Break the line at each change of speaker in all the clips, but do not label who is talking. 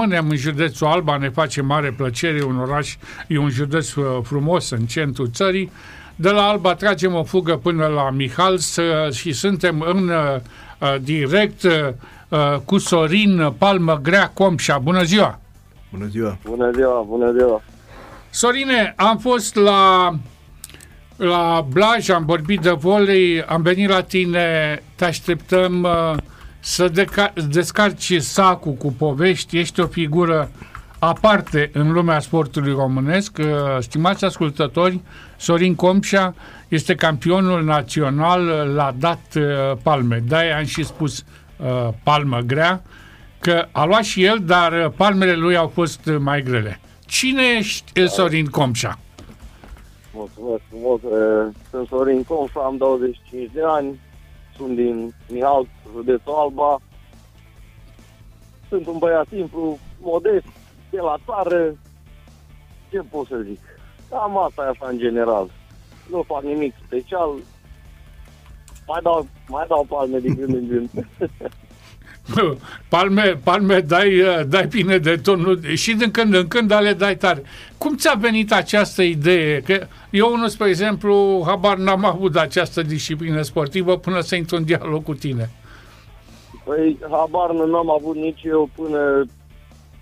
rămânem în județul Alba, ne face mare plăcere, un oraș, e un județ uh, frumos în centrul țării. De la Alba tragem o fugă până la Mihals și suntem în uh, direct cu Sorin Palmă Grea Comșa. Bună ziua!
Bună ziua!
Bună ziua, bună ziua!
Sorine, am fost la la Blaj, am vorbit de volei, am venit la tine, te așteptăm uh, să deca- descarci sacul cu povești, ești o figură aparte în lumea sportului românesc. Uh, stimați ascultători, Sorin Comșa este campionul național, l-a dat uh, palme. De-aia am și spus uh, palmă grea, că a luat și el, dar uh, palmele lui au fost mai grele. Cine ești Sorin Comșa?
Mulțumesc frumos. Sunt Sorin Comșa, am 25 de ani, sunt din Mihal, județul Alba. Sunt un băiat simplu, modest, de la țară. Ce pot să zic? Cam asta e așa în general. Nu fac nimic special. Mai dau, mai dau palme din când în când.
palme, palme dai, dai bine de tot și din când în când ale dai tare. Cum ți-a venit această idee? Că eu, unul, spre exemplu, habar n-am avut această disciplină sportivă până să intru în dialog cu tine.
Păi, habar nu am avut nici eu până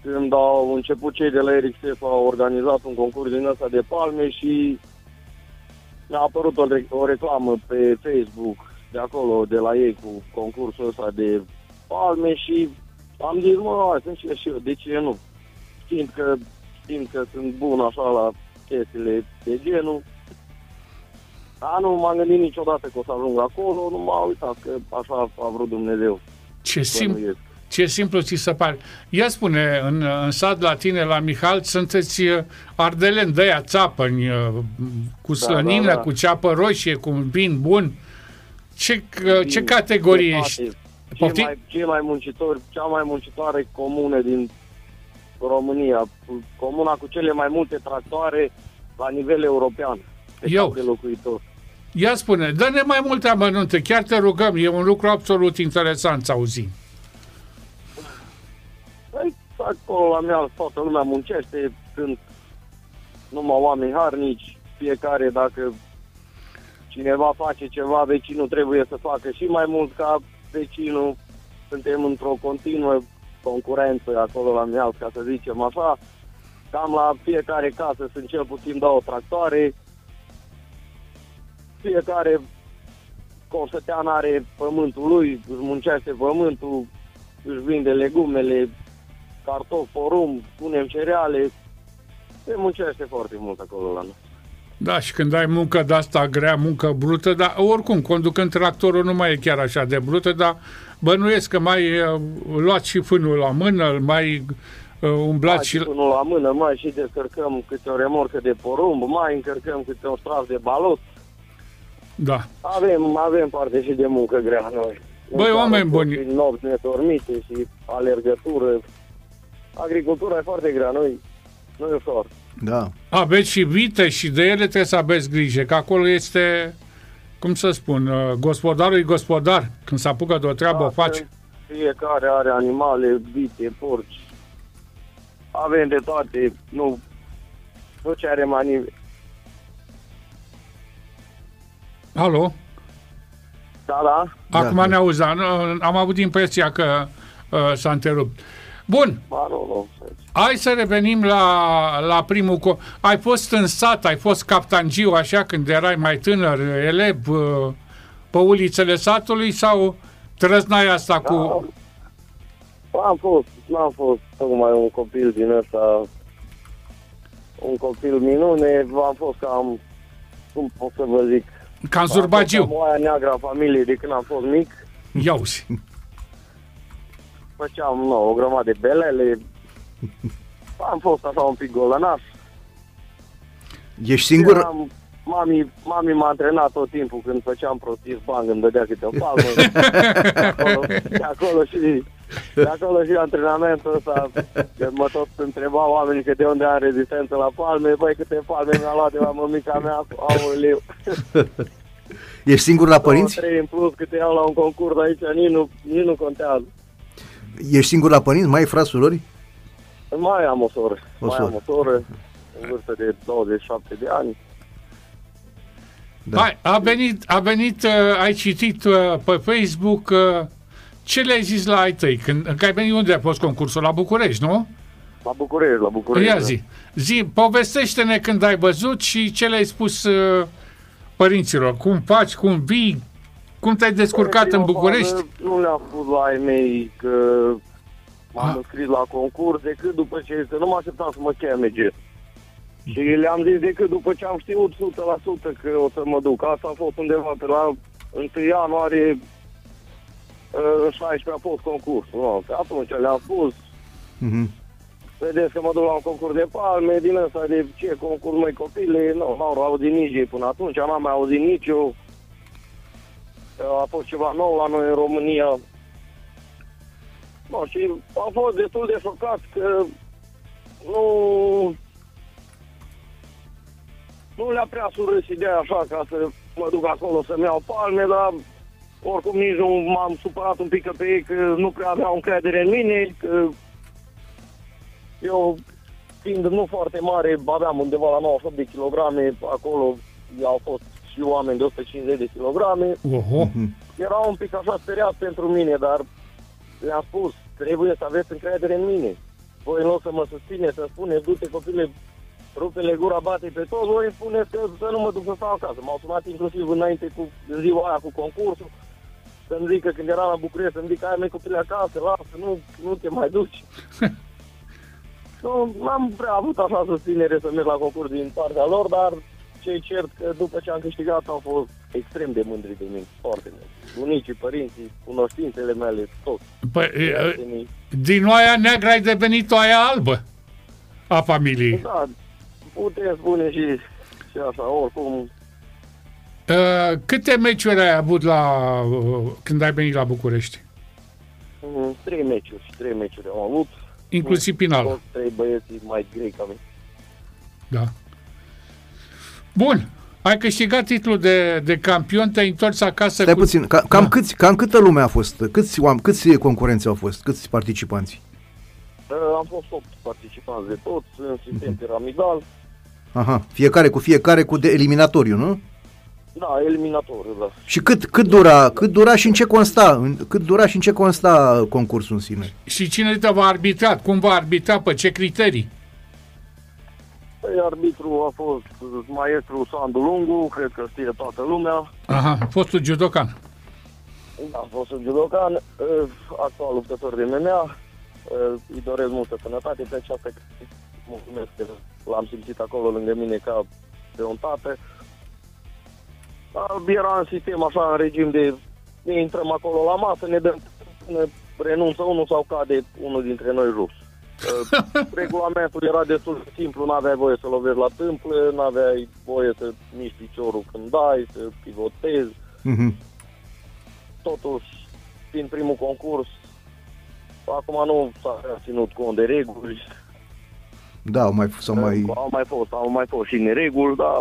când au început cei de la Eric Sef, au organizat un concurs din ăsta de palme și mi-a apărut o, o reclamă pe Facebook de acolo, de la ei, cu concursul ăsta de palme și am zis, mă, sunt și eu, de ce nu? Știind că, știind că sunt bun așa la chestiile de genul, dar nu m-am gândit niciodată că o să ajung acolo, nu m-am uitat că așa a vrut Dumnezeu.
Ce, sim- ce simplu ți se pare. Ia spune, în, în sat la tine, la Mihal, sunteți uh, ardelen de aia țapăni, uh, cu slănină, da, da, da. cu ceapă roșie, cu un vin bun. Ce, uh, ce categorie ești?
Cei mai, cei mai muncitori, cea mai muncitoare comune din România, comuna cu cele mai multe tractoare la nivel european. Eu. De locuitor.
Ia spune, dă-ne mai multe amănunte, chiar te rugăm, e un lucru absolut interesant să auzim.
Păi, acolo la mea toată lumea muncește, sunt numai oameni harnici, fiecare dacă cineva face ceva, vecinul trebuie să facă și mai mult ca vecinul, suntem într-o continuă concurență acolo la Mial, ca să zicem așa. Cam la fiecare casă sunt cel puțin două tractoare. Fiecare consătean are pământul lui, își muncește pământul, își vinde legumele, cartofi, porum, punem cereale. Se muncește foarte mult acolo la noi.
Da, și când ai muncă de asta grea, muncă brută, dar oricum, conducând tractorul nu mai e chiar așa de brută, dar bănuiesc că mai uh, luat și fânul la mână, mai uh, umblat mai și...
fânul la mână, mai și descărcăm câte o remorcă de porumb, mai încărcăm câte un stras de balot.
Da.
Avem, avem parte și de muncă grea noi.
Băi, oameni buni.
Nopți nedormite și alergătură. Agricultura e foarte grea, noi nu e ușor.
Da.
Aveți și vite și de ele trebuie să aveți grijă, că acolo este, cum să spun, uh, gospodarul e gospodar. Când se apucă de o treabă, da, o face.
Fiecare are animale, vite, porci. Avem de toate, nu, nu ce are mai
Alo?
Da, da.
Acum da, ne auzi, am avut impresia că uh, s-a întrerupt. Bun.
Ba, nu, nu.
Hai să revenim la, la primul... Co- ai fost în sat, ai fost captangiu așa când erai mai tânăr, elev uh, pe ulițele satului sau trăznai asta da, cu...
Am fost, n-am fost tocmai un copil din ăsta, un copil minune, am fost cam, cum pot să vă zic,
Cam zurbagiu.
Am oaia neagră a familiei de când am fost mic.
Iauzi.
Făceam, nu, o grămadă de belele, am fost așa un pic golănaș.
Ești singur?
Am, mami, mami m-a antrenat tot timpul când făceam prostii bani, îmi dădea câte o palmă. de, acolo, de acolo și de acolo și antrenamentul ăsta, că mă tot întreba oamenii că de unde am rezistență la palme, băi, câte palme mi-a luat de la mămica mea, aoleu.
Ești singur la părinți?
Trei în plus câte iau la un concurs aici, nici nu, nici nu contează.
Ești singur la părinți? Mai ai frați, surori?
Mai am o soră.
O
mai
soră.
am o soră în vârstă de 27 de ani.
Da.
Hai, a venit, a venit uh, ai citit uh, pe Facebook uh, ce le-ai zis la ai tăi? Când, că ai venit unde a fost concursul? La București, nu?
La București, la București.
Ia
da.
zi. Zi, povestește-ne când ai văzut și ce le-ai spus uh, părinților. Cum faci, cum vii, cum te-ai descurcat
Prima
în București?
fază Nu le-am spus la ai mei că m-am
Ah.
înscris la concurs decât după ce că nu mă așteptam să mă cheme gen. Și le-am zis decât după ce am știut 100% că o să mă duc. Asta a fost undeva pe la 1 ianuarie uh, în 16 a fost concursul. Nu? Pe atunci le-am spus,
Mhm.
vedeți că mă duc la un concurs de palme, din ăsta de ce concurs mai copile, nu, n-au auzit nici ei până atunci, n-am mai auzit nici eu. A fost ceva nou la noi în România. No, și am fost destul de șocat că nu nu le-a prea surâs ideea așa ca să mă duc acolo să-mi iau palme, dar oricum nici nu m-am supărat un pic pe ei că nu prea aveau încredere în mine, că eu, fiind nu foarte mare, aveam undeva la 98 de kilograme, acolo au fost și oameni de 150 de kilograme.
Oho.
Mhm.
Era un pic așa speriat pentru mine, dar le-am spus, trebuie să aveți încredere în mine. Voi în loc să mă susțineți, să spuneți, du-te copile, rupe-le gura, bate pe toți, voi îmi spuneți că să nu mă duc să stau acasă. M-au sunat inclusiv înainte cu ziua aia cu concursul, să-mi zică când eram la București, să-mi zică, ai mai copile acasă, lasă, nu, nu te mai duci. nu, n-am prea avut așa susținere să merg la concurs din partea lor, dar ce e cert că după ce am câștigat au fost extrem de mândri de mine, foarte mult. Bunicii, părinții, cunoștințele mele, tot.
Păi, uh,
prietenii.
din oaia neagră ai devenit oaia albă a familiei.
Da, putem spune și, și așa, oricum,
Uh, câte meciuri ai avut la, uh, când ai venit la București?
mm, trei meciuri, trei meciuri am avut.
Inclusiv final.
Toți trei băieții mai grei ca mine.
Da. Bun. Ai câștigat titlul de, de campion, te-ai întors acasă
Stai
cu...
puțin, ca, cam,
Da.
câți, cam câtă lume a fost? Câți, oameni, câți concurenți au fost? Câți participanți?
Uh, Am fost 8 participanți de toți, în sistem piramidal.
Aha, fiecare cu fiecare cu de eliminatoriu, nu?
Da, eliminatoriu, da.
Și cât, cât dura, cât dura și în ce consta? În- Cât dura și în ce consta concursul în sine?
Și cine te va arbitra? Cum va arbitra? Pe ce criterii?
Păi, arbitru a fost uh, maestru Sandu Lungu, cred că știe toată lumea.
Aha, fostul judocan.
Da, a fost un judocan, uh, actual luptător de MMA. Uh, Îi doresc multă sănătate pe această mulțumesc că l-am simțit acolo lângă mine ca pe un tată. Uh, Era în sistem așa, în regim de ne intrăm acolo la masă, ne dăm ne renunță unul sau cade unul dintre noi jos. Uh, Regulamentul era destul de simplu, nu aveai voie să lovești la tâmplă, nu aveai voie să miști piciorul când dai, să pivotezi,
Mhm.
totuși, fiind primul concurs, acum nu s-a ținut cont de reguli,
Da, au mai, sau mai...
au mai fost, au mai fost și nereguli, dar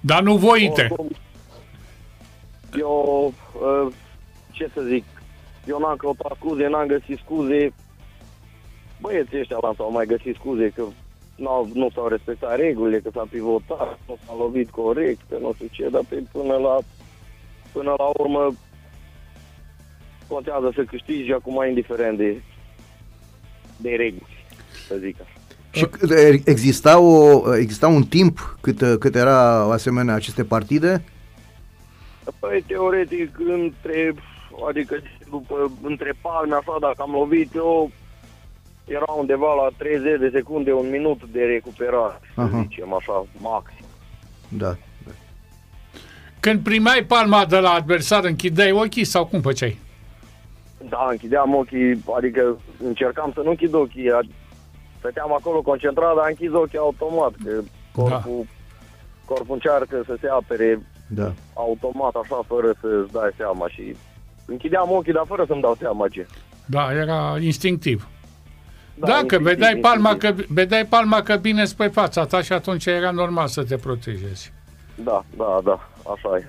Dar nu voite.
oricum, eu, uh, ce să zic, eu n-am căutat scuze, n-am găsit scuze, băieții ăștia la s-au mai găsit scuze că n-au, nu s-au respectat regulile, că s-a pivotat, nu s-a lovit corect, că nu știu ce, dar pe, până la până la urmă contează să câștigi acum indiferent de, de reguli, să zic așa.
Și c- exista, o, exista un timp cât, cât era asemenea aceste partide?
Păi, teoretic, între, adică după, între palme, așa, dacă am lovit eu, era undeva la 30 de secunde, un minut de recuperare, să
Aha.
zicem așa, maxim.
Da.
Când primeai palma de la adversar, închideai ochii sau cum făceai?
Da, închideam ochii, adică încercam să nu închid ochii, ad- stăteam acolo concentrat, dar închid ochii automat, că corpul, corpul încearcă să se apere
Da.
automat, așa, fără să-ți dai seama și închideam ochii, dar fără să-mi dau seama ce.
Da, era instinctiv. Da, că
instinctiv,
vedeai palma,
instinctiv.
că, vedeai palma că bine spre fața ta și atunci era normal să te protejezi.
Da, da, da, așa e.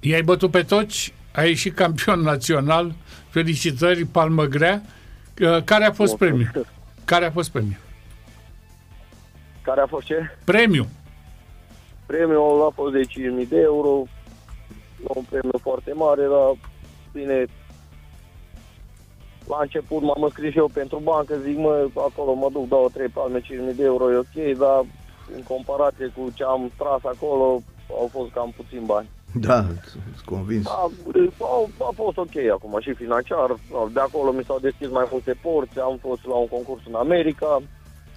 I-ai bătut pe toți, ai ieșit campion național, felicitări, palmă grea. Uh, Care a fost
Nu
premiul?
știu.
Care a fost premiul?
Care a fost ce?
Premiu.
Premiul a fost de 5.000 de euro, un premiu foarte mare, dar bine, la început m-am înscris și eu pentru bancă, zic, mă, acolo mă duc, dau 3 palme, 5.000 de euro, e ok, dar în comparație cu ce am tras acolo, au fost cam puțin bani.
Da, sunt convins.
A, a, a fost ok acum și financiar, de acolo mi s-au deschis mai multe porți, am fost la un concurs în America,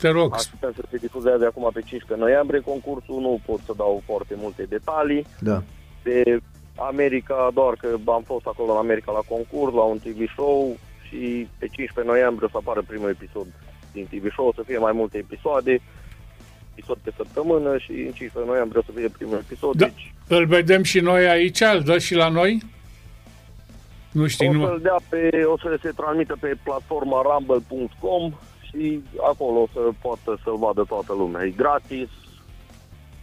Te rog.
așteptăm să se difuzeze acum pe 15 noiembrie concursul, nu pot să dau foarte multe detalii.
Da.
de America, doar că am fost acolo în America la concurs, la un TV show și pe 15 noiembrie o să apară primul episod din TV show, o să fie mai multe episoade, episod pe săptămână și în 15 noiembrie o să fie primul episod,
Da.
deci
Îl vedem și noi aici, îl dă și la noi? Nu știi,
o
nu.
să-l dea pe, o să se transmită pe platforma rumble.com și acolo o să poată să-l vadă toată lumea. E gratis,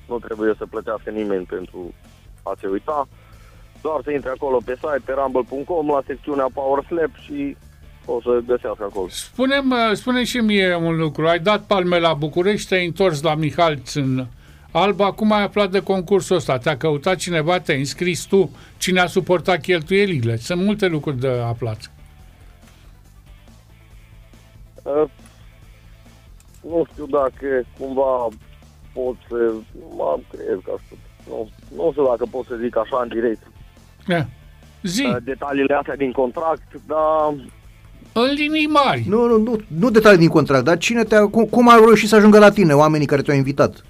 nu trebuie să plătească nimeni pentru a se uita. Doar să intre acolo pe site, pe rumble.com, la secțiunea Power Slap și o să găsească acolo.
Spune-mi, spune și mie un lucru. Ai dat palme la București, te-ai întors la Mihalț în Alba. Acum ai aflat de concursul ăsta. Te-a căutat cineva, te-ai înscris tu. Cine a suportat cheltuielile? Sunt multe lucruri de aflat.
Uh, nu știu dacă cumva pot să... Mă cred că aș putea. Nu, nu știu dacă pot să zic așa în direct
Eh, Zi,
uh, detaliile astea din contract, dar
în linii mari.
Nu, nu, nu, nu detalii din contract, dar cine te cum, cum au reușit să ajungă la tine, oamenii care te-au invitat?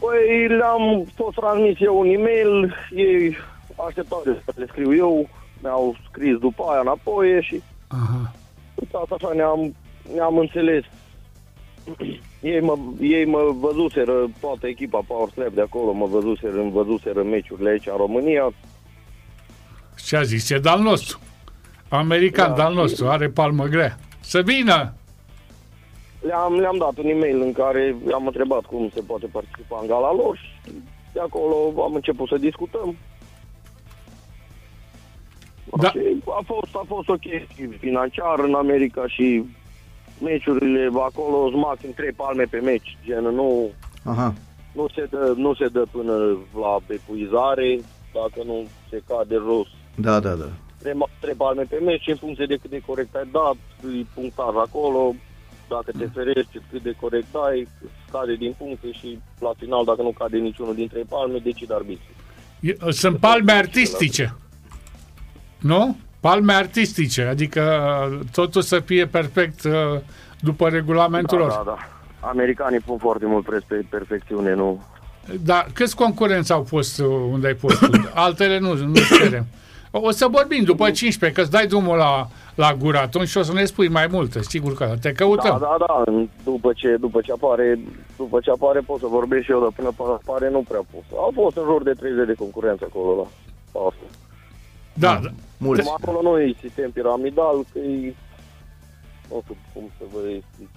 Păi le-am fost transmis eu un e-mail, ei așteptau să le scriu eu, mi-au scris după aia înapoi și
Aha.
uitați așa ne-am, ne-am înțeles. ei, mă, ei mă văzuseră, toată echipa Power Slap de acolo, mă văzuseră, îmi văzuseră meciurile aici în România.
Ce a zis? E de-al nostru. American
Da.
de-al nostru. Are palmă grea. Să vină!
Le-am, le-am dat un e-mail în care am întrebat cum se poate participa în gala lor și de acolo am început să discutăm.
Da.
Și a fost, a fost ok și financiar în America și meciurile acolo sunt maxim 3 palme pe meci, gen nu,
Aha.
nu, se dă, nu se dă până la epuizare, dacă nu se cade jos.
Da, da, da.
3, trei palme pe meci în funcție de cât de corect ai dat, îi punctaj acolo, dacă te ferești, cât de corect ai, scade din puncte și la final, dacă nu cade niciunul dintre palme, decid arbitru.
E- Sunt palme artistice. Nu? Palme artistice, adică totul să fie perfect uh, după regulamentul
Da,
lor.
da, da. Americanii pun foarte mult preț pe perfecțiune, nu?
Da, câți concurenți au fost uh, unde ai fost? tu? Altele nu, nu cerem. O o să vorbim după 15, că îți dai drumul la, la gură atunci și o să ne spui mai multe, sigur că te
Da,
căutăm.
da, da. După ce, după ce apare, după ce apare pot să vorbesc și eu, dar până apare nu prea pot. Au fost în jur de 30 de concurenți acolo la asta.
Da, da.
Mulți.
Cum acolo nu e sistem piramidal, că e, nu știu cum să vă explic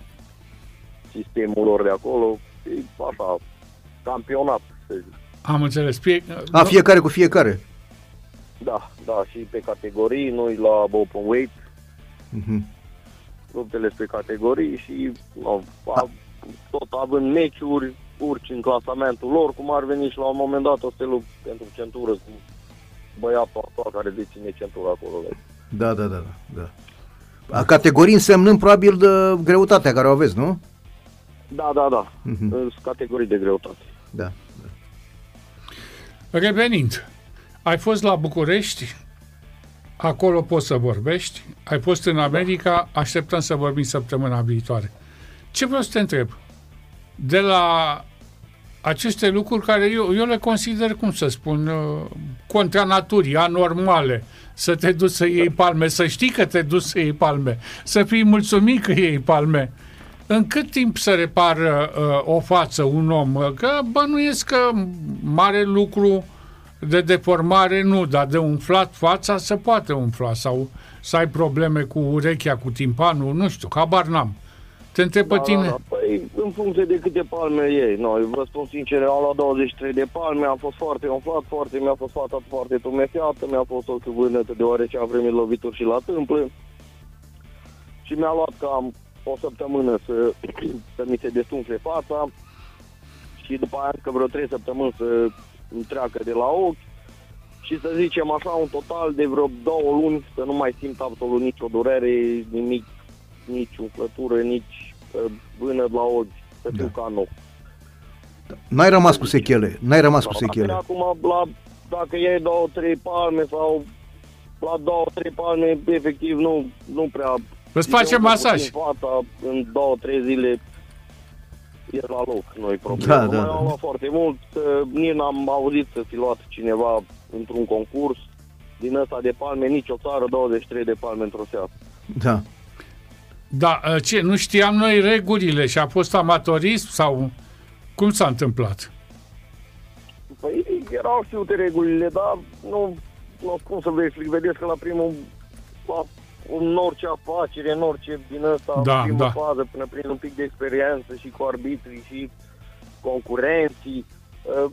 sistemul lor de acolo, e așa, campionat, să zic.
am înțeles. Fie,
A, fiecare cu fiecare.
Da, da, și pe categorii, noi la open weight,
Mhm.
luptele pe categorii și no, a, tot având meciuri, urci în clasamentul lor, cum ar veni și la un moment dat o să te lupți pentru centură cu băiatul actual care deține centura acolo.
Da, da, da, da. da. A, categorii însemnând probabil de greutatea care o aveți, nu?
Da, da, da,
Mhm.
sunt categorii de greutate.
Da.
Revenind, ai fost la București, acolo poți să vorbești, ai fost în America, așteptăm să vorbim săptămâna viitoare. Ce vreau să te întreb? De la aceste lucruri care eu, eu le consider, cum să spun, uh, contra naturii, anormale, să te duci să iei palme, să știi că te duci să iei palme, să fii mulțumit că iei palme. În cât timp să repară uh, o față un om? Uh, Că bănuiesc că mare lucru de deformare nu, dar de umflat fața se poate umfla sau să ai probleme cu urechea, cu timpanul, nu știu, habar n-am. Te întreb pe
Da,
tine.
da, da. Păi, în funcție de câte palme iei. Noi, vă spun sincer, am luat 23 de palme, am fost foarte umflat, foarte, mi-a fost fata foarte tumefiată, mi-a fost o vânătă deoarece am primit lovituri și la tâmplă. și mi-a luat cam o săptămână să, să mi se desumfle fața și după aia că vreo trei săptămâni să îmi treacă de la ochi și să zicem așa un total de vreo două luni să nu mai simt absolut nicio durere, nimic, nici umflătură, nici uh, vână la ochi, să fiu
Da.
ca nou.
N-ai rămas cu sechele, n-ai rămas cu
Da,
sechele.
Acum, la, dacă iei două, trei palme sau la două, trei palme, efectiv nu, nu prea...
Îți face
Eu,
masaj.
puțin Fața, în două, trei zile e la loc, nu-i problemă.
Da, da,
Mai
da.
am luat foarte mult, că nici n-am auzit să fi luat cineva într-un concurs din ăsta de palme, nicio țară, 23 de palme într-o seară.
Da.
Da, uh, ce, nu știam noi regulile și a fost amatorism sau cum s-a întâmplat?
Păi erau știute regulile, dar nu, nu cum să vă explic, vedeți că la primul, la, în orice afacere, în orice din ăsta,
Da,
în primul
da.
fază, până prin un pic de experiență și cu arbitrii și concurenții, uh,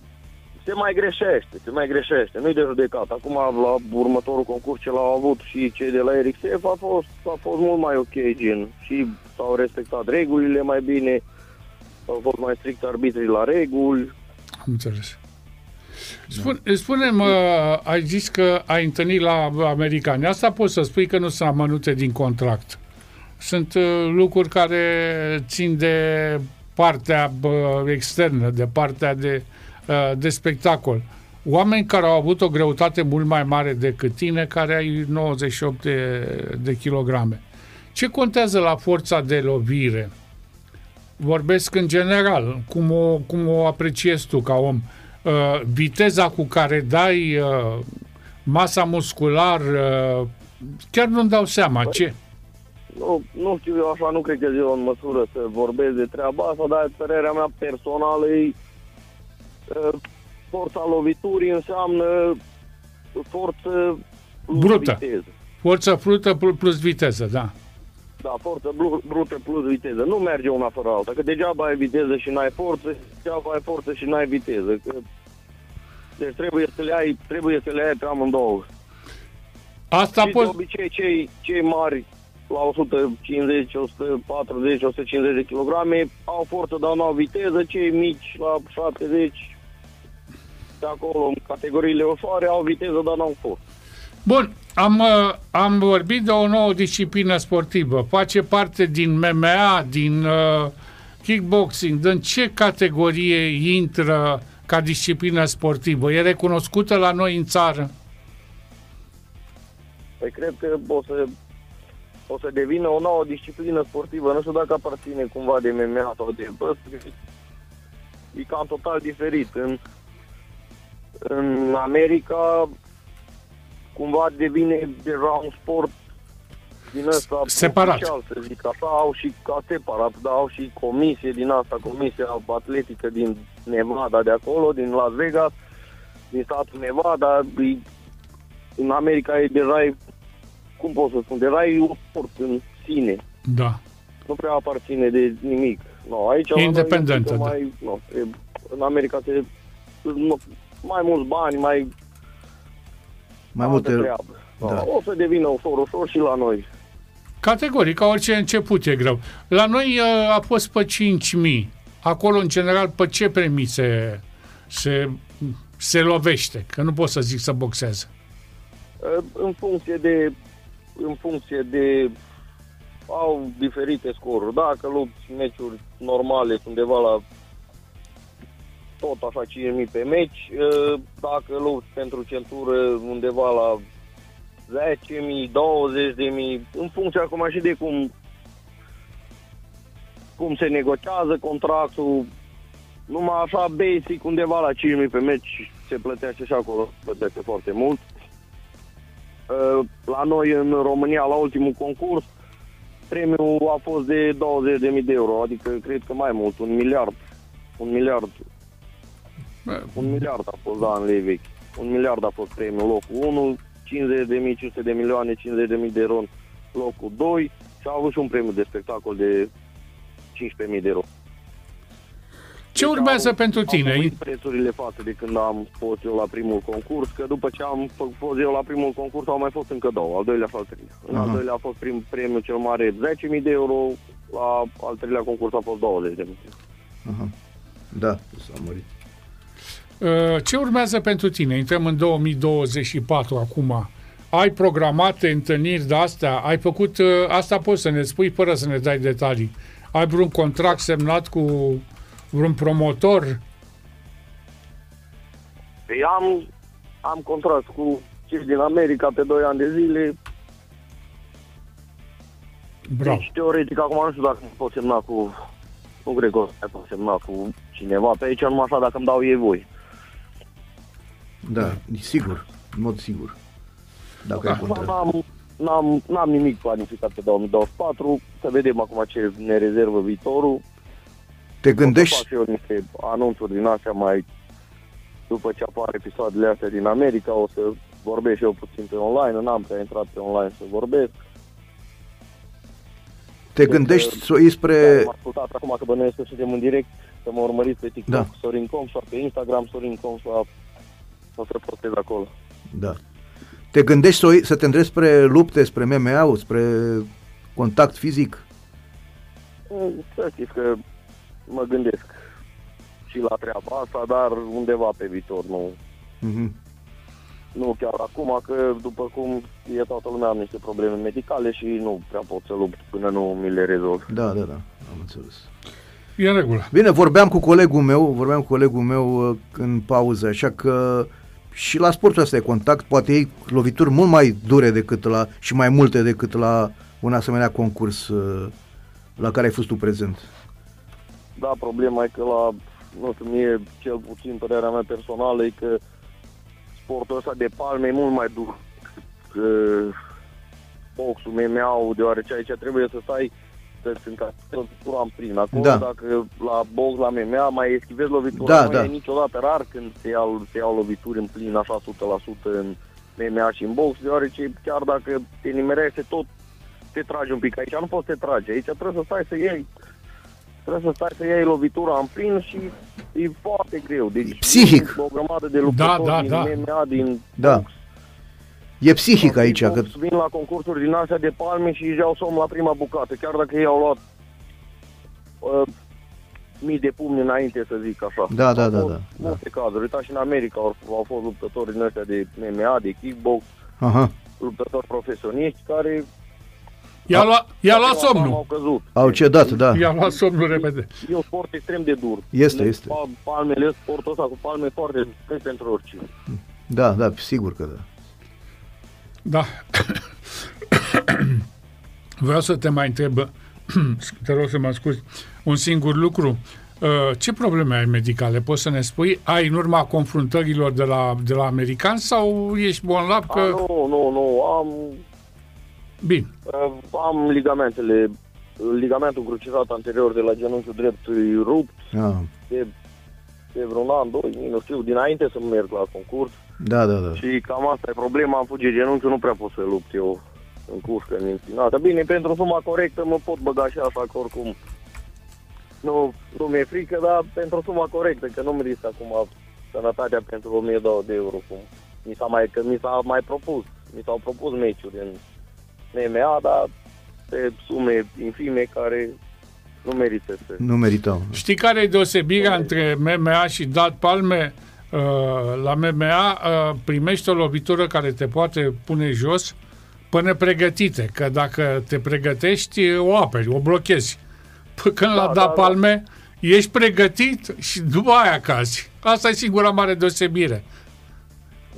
se mai greșește, se mai greșește, nu-i de judecat. Acum, la următorul concurs ce l-au avut și cei de la Eric Sef, a fost, a fost mult mai ok, gen, și s-au respectat regulile mai bine, au fost mai strict arbitrii la reguli,
Am înțeles. Spune, spune-mă, ai zis că ai întâlnit la americani. Asta poți să spui că nu sunt amănunte din contract. Sunt uh, lucruri care țin de partea bă, externă, de partea de, uh, de spectacol. Oameni care au avut o greutate mult mai mare decât tine, care ai 98 de, de kilograme. Ce contează la forța de lovire? vorbesc în general, cum o, cum o apreciezi tu ca om. Uh, viteza cu care dai uh, masa muscular, uh, chiar nu-mi dau seama. Ce?
Nu, nu știu, eu așa nu cred că eu în măsură să vorbesc de treaba asta, dar părerea mea personală e uh, forța loviturii înseamnă forță plus
Brută.
viteză.
Forță frută pl- plus viteză, da.
Da, forță blu- brută plus viteză. Nu merge una fără alta, că degeaba ai viteză și n-ai forță, degeaba ai forță și n-ai viteză. Că... Deci trebuie să le ai, trebuie să le ai pe amândouă.
Asta
Și de
poți...
obicei cei, cei mari la 150, 140, 150 de kilograme au forță, dar nu au viteză. Cei mici la 70 de acolo, în categoriile ușoare, au viteză, dar nu au forță.
Bun, am, uh, am vorbit de o nouă disciplină sportivă. Face parte din MMA, din uh, kickboxing. În ce categorie intră ca disciplină sportivă? E recunoscută la noi în țară?
Păi cred că o să, o să devină o nouă disciplină sportivă. Nu știu dacă aparține cumva de MMA sau de bă, e cam total diferit. În, în America cumva devine deja un sport din ăsta
Separat.
oficial, să zic așa, au și ca separat, dar au și comisie din asta, comisia atletică din Nevada de acolo, din Las Vegas, din statul Nevada, e, în America e deja, e, cum pot să spun, deja e un sport în sine,
Da.
nu prea aparține de nimic. No, aici la noi
Independentă,
e
da.
mai, no, e, în America se nu, mai mulți bani, mai
Mai
altă
multe...
treabă. No,
da.
O să devină ușor, ușor și la noi.
Categoric, ca orice început e greu. La noi uh, a fost pe 5.000. Acolo, în general, pe ce premii se, se, se lovește? Că nu pot să zic să boxează.
Uh, În funcție de în funcție de au diferite scoruri. Dacă lupți meciuri normale sunt undeva la tot așa 5.000 pe meci, uh, dacă lupți pentru centură undeva la 10.000, 20.000, în funcție acum și de cum cum se negociază contractul, numai așa basic undeva la 5.000 pe meci se plătește și acolo, se plătește foarte mult. Uh, La noi în România, la ultimul concurs, premiul a fost de 20.000 de euro, adică cred că mai mult, un miliard. Un miliard. Un miliard a fost, da, în lei vechi. Un miliard a fost premiul locul 1, 50 de mii, 500 de milioane, 50 de mii de euro în locul 2 și a avut și un premiu de spectacol de 15.000 de euro.
Ce urmează
au,
pentru tine?
Am mărit prețurile față de când am fost eu la primul concurs, că după ce am f- fost eu la primul concurs au mai fost încă două, al doilea și al treilea. În al
Aha.
doilea a fost prim, premiul cel mare 10.000 de euro, la al treilea concurs a fost 20 de mii.
Aha. Da, s-a mărit.
Uh, Ce urmează pentru tine? Intrăm în 2024 acum. Ai programate întâlniri de astea? Ai făcut, uh, asta poți să ne spui fără să ne dai detalii. Ai vreun contract semnat cu vreun promotor?
Păi am, am contract cu cei din America pe 2 ani de zile,
Bravo.
Deci, teoretic, acum nu știu dacă pot semna cu... Nu cred că o să pot semna cu cineva pe aici, numai așa dacă îmi dau ei voi.
Da, sigur, în mod sigur. Dacă
Da.
ai
Acum
contract.
n-am, n-am, n-am nimic planificat pe 2024, să vedem acum ce ne rezervă viitorul.
Te
O să
gândești,
fac și eu niște anunțuri din astea mai... După ce apar episoadele astea din America, o să vorbesc și eu puțin pe online, n-am prea intrat pe online să vorbesc.
te gândești să o iei spre...
Am ascultat acum că bănuiesc că suntem în direct, să mă urmăriți pe TikTok,
Da.
da. Sorin Comș sau pe Instagram, Sorin Comș sau o să postez acolo.
Da. Te gândești să, o iei, să te îndrepți spre lupte, spre MMA-ul, spre contact fizic?
Mm, Să știți că mă gândesc și la treaba asta, dar undeva pe viitor, nu,
Mhm.
nu chiar acum, că după cum e toată lumea am niște probleme medicale și nu prea pot să lupt până nu mi le rezolv.
Da, da, da, am înțeles.
E în regulă.
Bine, vorbeam cu colegul meu, vorbeam cu colegul meu uh, în pauză, așa că și la sportul ăsta de contact poate iei lovituri mult mai dure decât la și mai multe decât la un asemenea concurs uh, la care ai fost tu prezent.
Da, problema e că la, nu știu, mie cel puțin părerea mea personală e că sportul ăsta de palme e mult mai dur că boxul, MMA-ul, deoarece aici trebuie să stai să-ți încapi lovitura în plin. Acolo,
Da.
dacă la box, la MMA, mai eschivezi lovitura,
Da,
nu
da.
e niciodată rar când se iau, se iau lovituri în plin, așa 100% în MMA și în box, deoarece chiar dacă te nimerește tot, te tragi un pic. Aici nu poți să te tragi, aici trebuie să stai să iei trebuie să stai să iei lovitura în plin și e foarte greu. Deci
Psihic.
sunt O grămadă de luptători
Da, da,
din
da.
MMA, din
Da.
box.
E psihic aici,
Din
că
box Vin la concursuri din astea de palme și își iau somn la prima bucată, chiar dacă ei au luat uh, mii de pumni înainte, să zic așa.
Da, da,
Au
da,
fost
da,
Multe cazuri. Uitați și în America au, au fost luptători din ăștia de MMA, de kickbox,
aha,
luptători profesioniști care
I-a luat, i-a
la
luat
prima palmă
somnul.
au căzut.
au cedat, da.
I-a luat somnul repede.
E un sport extrem de dur.
Este,
Le-
este.
pa- Palmele, sportul ăsta cu palme foarte dur pentru oricine.
Da, da, sigur că da.
Da. Vreau să te mai întreb, te rog să mă scuzi, un singur lucru. Uh, Ce probleme ai medicale? Poți să ne spui? Ai în urma confruntărilor de la, de la americani sau ești bolnav?
A,
Că...
nu, nu, nu. Am,
Bine.
uh, am ligamentele, ligamentul crucișat anterior de la genunchiul drept e rupt
Ah,
de, de vreun an, doi, nu știu, dinainte să merg la concurs.
da, da, da.
Și cam asta e problema, am fugit genunchiul, nu prea pot să lupt eu în cușcă, în înclinată. Bine, pentru suma corectă mă pot băga și așa, că oricum nu, nu mi-e frică, dar pentru suma corectă, că nu-mi risc acum sănătatea pentru 1200 de euro, cum mi s-a mai, că mi s-a mai propus, mi s-au propus meciuri în MMA, dar pe sume infime care nu merită să...
Nu meritau.
Știi care e deosebirea între MMA și dat palme? Uh, La MMA uh, primești o lovitură care te poate pune jos până pregătite, că dacă te pregătești, o aperi, o blochezi. P- Când la
Da,
dat
da, da.
palme, ești pregătit și după aia cazi. Asta e singura mare deosebire.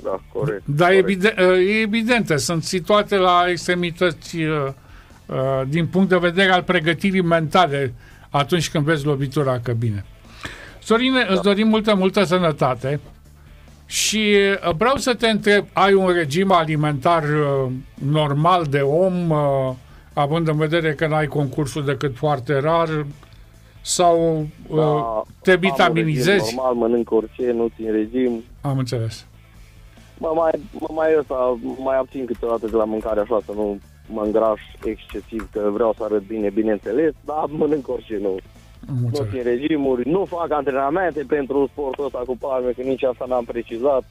Da, corect.
Dar
corect.
evident, e evidentă, sunt situate la extremități uh, uh, din punct de vedere al pregătirii mentale atunci când vezi lovitura că bine. Sorine, da. îți dorim multă, multă sănătate și uh, vreau să te întreb, ai un regim alimentar uh, normal de om, uh, având în vedere că n-ai concursul decât foarte rar, sau uh,
Da,
te
am un
vitaminizezi?
regim Normal, mănânc orice, nu țin regim.
Am înțeles.
Mă mai, mă mai ăsta, mai abțin câteodată de la mâncare așa, să nu mă îngraș excesiv, că vreau să arăt bine, bineînțeles, dar mănânc orice, nu. nu
Mulțumesc.
țin regimuri, nu fac antrenamente pentru sportul ăsta cu palme, că nici asta n-am precizat.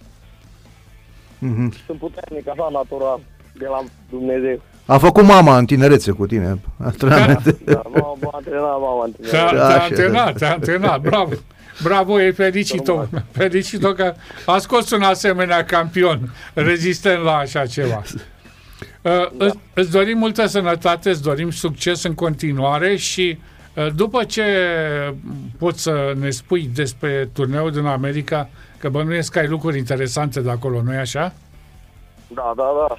Mhm.
Sunt puternic așa natural de la Dumnezeu.
A făcut mama în tinerețe cu tine antrenamente.
Da, m-am m-a antrenat, m-am antrenat.
Te-a,
Da,
te-a
așa,
antrenat,
da.
te-a antrenat, bravo. Bravo, e felicit-o. Felicit-o că a scos un asemenea campion rezistent la așa ceva. Uh,
Da.
îți, îți dorim multă sănătate, îți dorim succes în continuare și uh, după ce poți să ne spui despre turneul din America, că bănuiesc că ai lucruri interesante de acolo, nu-i așa?
Da, da, da.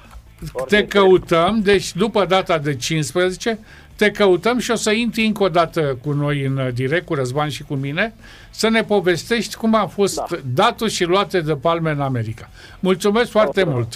Foarte
Te
interesant.
căutăm, deci după data de 15, te căutăm și o să intri încă o dată cu noi în uh, direct, cu Răzvan și cu mine, să ne povestești cum a fost
Da.
datul și luate de palme în America. Mulțumesc foarte
da.
mult!